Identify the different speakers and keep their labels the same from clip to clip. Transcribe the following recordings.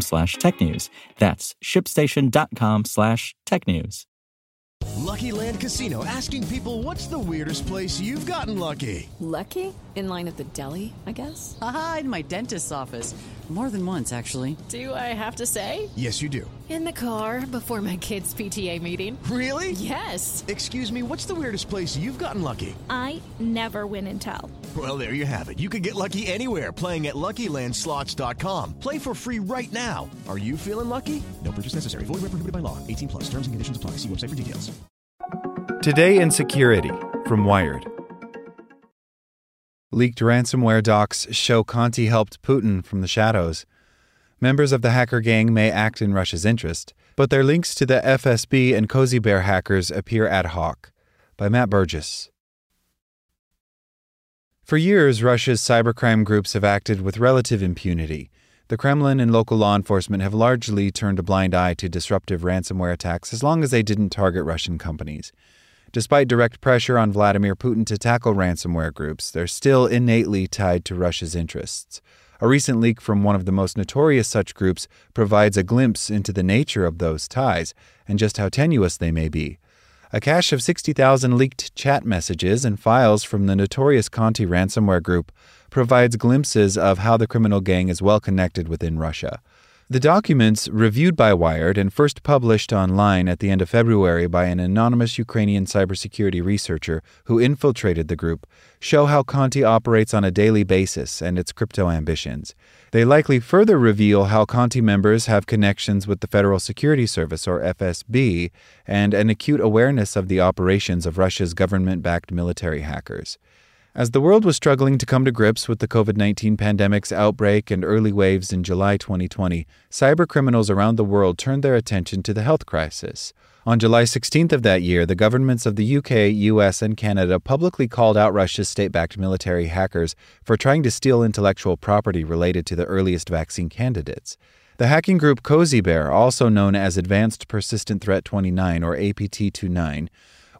Speaker 1: slash technews. That's shipstation.com slash technews.
Speaker 2: Lucky Land Casino asking people what's the weirdest place you've gotten lucky?
Speaker 3: Lucky? In line at the deli, I guess?
Speaker 4: Aha, in my dentist's office. More than once, actually.
Speaker 3: Do I have to say?
Speaker 2: Yes, you do.
Speaker 3: In the car before my kids' PTA meeting.
Speaker 2: Really?
Speaker 3: Yes.
Speaker 2: Excuse me, what's the weirdest place you've gotten lucky?
Speaker 5: I never win and tell.
Speaker 2: Well, there you have it. You can get lucky anywhere playing at LuckyLandSlots.com. Play for free right now. Are you feeling lucky? No purchase necessary. Void where prohibited by law. 18 plus. Terms and conditions apply. See website for details.
Speaker 6: Today in Security from Wired. Leaked ransomware docs show Conti helped Putin from the shadows. Members of the hacker gang may act in Russia's interest, but their links to the FSB and Cozy Bear hackers appear ad hoc. By Matt Burgess. For years, Russia's cybercrime groups have acted with relative impunity. The Kremlin and local law enforcement have largely turned a blind eye to disruptive ransomware attacks as long as they didn't target Russian companies. Despite direct pressure on Vladimir Putin to tackle ransomware groups, they're still innately tied to Russia's interests. A recent leak from one of the most notorious such groups provides a glimpse into the nature of those ties and just how tenuous they may be. A cache of 60,000 leaked chat messages and files from the notorious Conti ransomware group provides glimpses of how the criminal gang is well connected within Russia. The documents, reviewed by Wired and first published online at the end of February by an anonymous Ukrainian cybersecurity researcher who infiltrated the group, show how Conti operates on a daily basis and its crypto ambitions. They likely further reveal how Conti members have connections with the Federal Security Service, or FSB, and an acute awareness of the operations of Russia's government backed military hackers. As the world was struggling to come to grips with the COVID 19 pandemic's outbreak and early waves in July 2020, cybercriminals around the world turned their attention to the health crisis. On July 16th of that year, the governments of the UK, US, and Canada publicly called out Russia's state backed military hackers for trying to steal intellectual property related to the earliest vaccine candidates. The hacking group Cozy Bear, also known as Advanced Persistent Threat 29 or APT 29,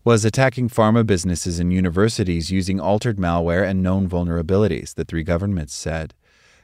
Speaker 6: was attacking pharma businesses and universities using altered malware and known vulnerabilities, the three governments said.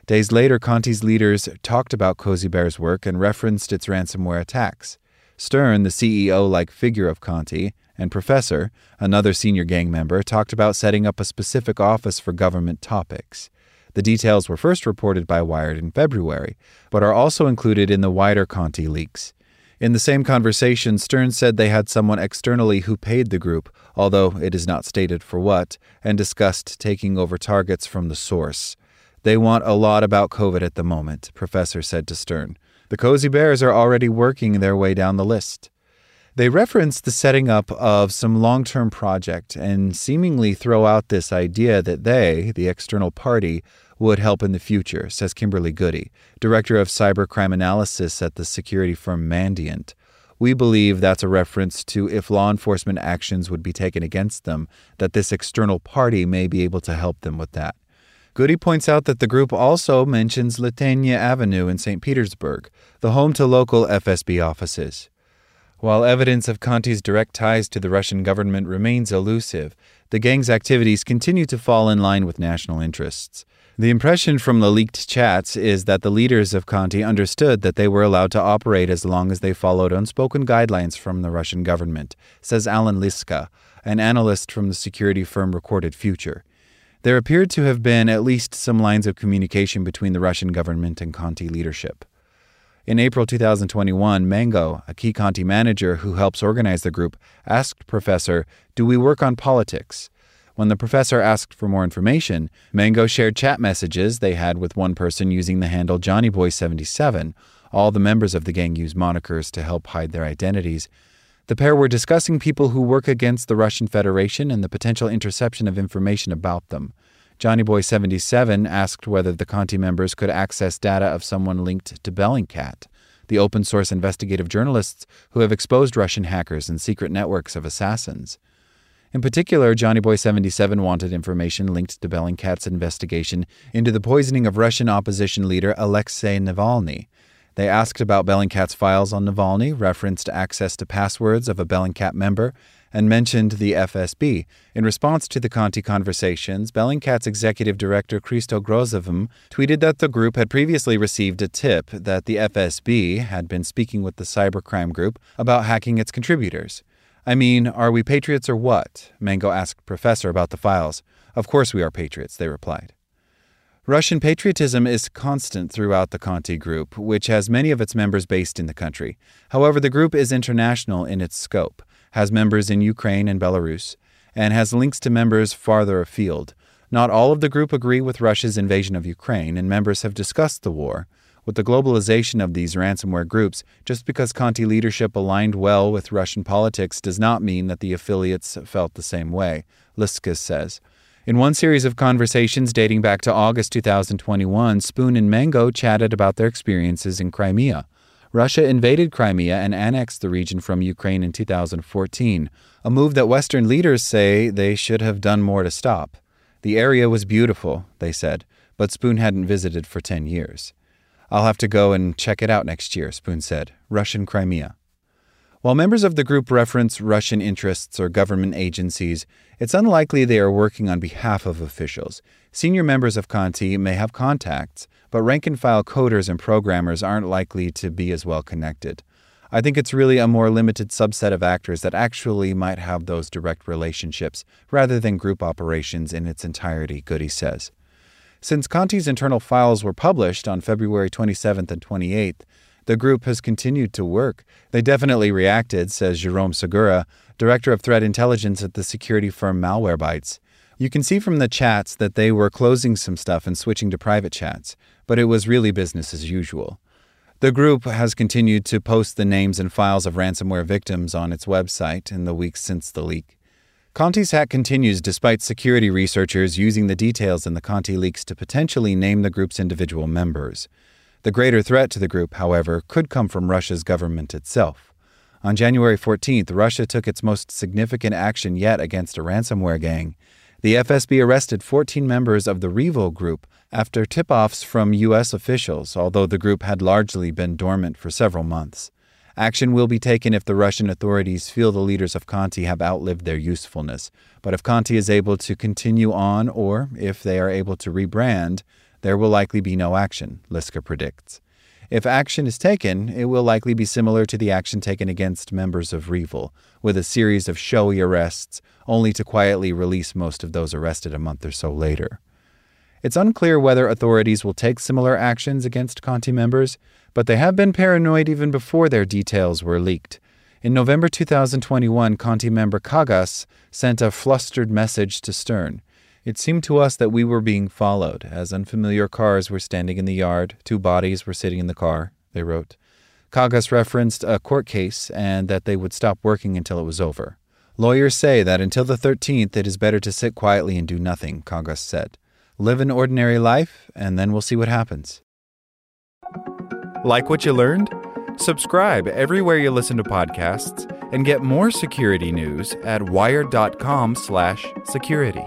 Speaker 6: Days later, Conti's leaders talked about Cozy Bear's work and referenced its ransomware attacks. Stern, the CEO like figure of Conti, and Professor, another senior gang member, talked about setting up a specific office for government topics. The details were first reported by Wired in February, but are also included in the wider Conti leaks. In the same conversation, Stern said they had someone externally who paid the group, although it is not stated for what, and discussed taking over targets from the source. They want a lot about COVID at the moment, Professor said to Stern. The Cozy Bears are already working their way down the list. They reference the setting up of some long term project and seemingly throw out this idea that they, the external party, would help in the future, says Kimberly Goody, director of cybercrime analysis at the security firm Mandiant. We believe that's a reference to if law enforcement actions would be taken against them, that this external party may be able to help them with that. Goody points out that the group also mentions Liteyny Avenue in St. Petersburg, the home to local FSB offices. While evidence of Conti's direct ties to the Russian government remains elusive, the gang's activities continue to fall in line with national interests. The impression from the leaked chats is that the leaders of Conti understood that they were allowed to operate as long as they followed unspoken guidelines from the Russian government, says Allan Liska, an analyst from the security firm Recorded Future. There appeared to have been at least some lines of communication between the Russian government and Conti leadership. In April 2021, Mango, a key Conti manager who helps organize the group, asked Professor, Do we work on politics? When the professor asked for more information, Mango shared chat messages they had with one person using the handle JohnnyBoy77. All the members of the gang use monikers to help hide their identities. The pair were discussing people who work against the Russian Federation and the potential interception of information about them. Johnny Boy 77 asked whether the Conti members could access data of someone linked to Bellingcat, the open source investigative journalists who have exposed Russian hackers and secret networks of assassins. In particular, Johnny Boy 77 wanted information linked to Bellingcat's investigation into the poisoning of Russian opposition leader Alexei Navalny. They asked about Bellingcat's files on Navalny, referenced access to passwords of a Bellingcat member, and mentioned the FSB. In response to the Conti conversations, Bellingcat's executive director Christo Grozevim tweeted that the group had previously received a tip that the FSB had been speaking with the cybercrime group about hacking its contributors. I mean, are we patriots or what? Mango asked Professor about the files. Of course we are patriots, they replied. Russian patriotism is constant throughout the Conti Group, which has many of its members based in the country. However, the group is international in its scope has members in Ukraine and Belarus, and has links to members farther afield. Not all of the group agree with Russia's invasion of Ukraine, and members have discussed the war. With the globalization of these ransomware groups, just because Conti leadership aligned well with Russian politics does not mean that the affiliates felt the same way, Liskus says. In one series of conversations dating back to August 2021, Spoon and Mango chatted about their experiences in Crimea. Russia invaded Crimea and annexed the region from Ukraine in 2014, a move that Western leaders say they should have done more to stop. The area was beautiful, they said, but Spoon hadn't visited for 10 years. I'll have to go and check it out next year, Spoon said. Russian Crimea. While members of the group reference Russian interests or government agencies, it's unlikely they are working on behalf of officials. Senior members of Conti may have contacts, but rank and file coders and programmers aren't likely to be as well connected. I think it's really a more limited subset of actors that actually might have those direct relationships, rather than group operations in its entirety, Goody says. Since Conti's internal files were published on February 27th and 28th, the group has continued to work. They definitely reacted, says Jerome Segura, director of threat intelligence at the security firm Malwarebytes. You can see from the chats that they were closing some stuff and switching to private chats, but it was really business as usual. The group has continued to post the names and files of ransomware victims on its website in the weeks since the leak. Conti's hack continues despite security researchers using the details in the Conti leaks to potentially name the group's individual members. The greater threat to the group, however, could come from Russia's government itself. On January 14th, Russia took its most significant action yet against a ransomware gang. The FSB arrested 14 members of the REvil group after tip offs from U.S. officials, although the group had largely been dormant for several months. Action will be taken if the Russian authorities feel the leaders of Conti have outlived their usefulness. But if Conti is able to continue on, or if they are able to rebrand, there will likely be no action, Liska predicts. If action is taken, it will likely be similar to the action taken against members of REvil, with a series of showy arrests, only to quietly release most of those arrested a month or so later. It's unclear whether authorities will take similar actions against Conti members, but they have been paranoid even before their details were leaked. In November 2021, Conti member Kagas sent a flustered message to Stern. It seemed to us that we were being followed, as unfamiliar cars were standing in the yard, two bodies were sitting in the car, they wrote. Kagas referenced a court case and that they would stop working until it was over. Lawyers say that until the 13th it is better to sit quietly and do nothing, Kagas said. Live an ordinary life, and then we'll see what happens. Like what you learned? Subscribe everywhere you listen to podcasts and get more security news at wired.com/security.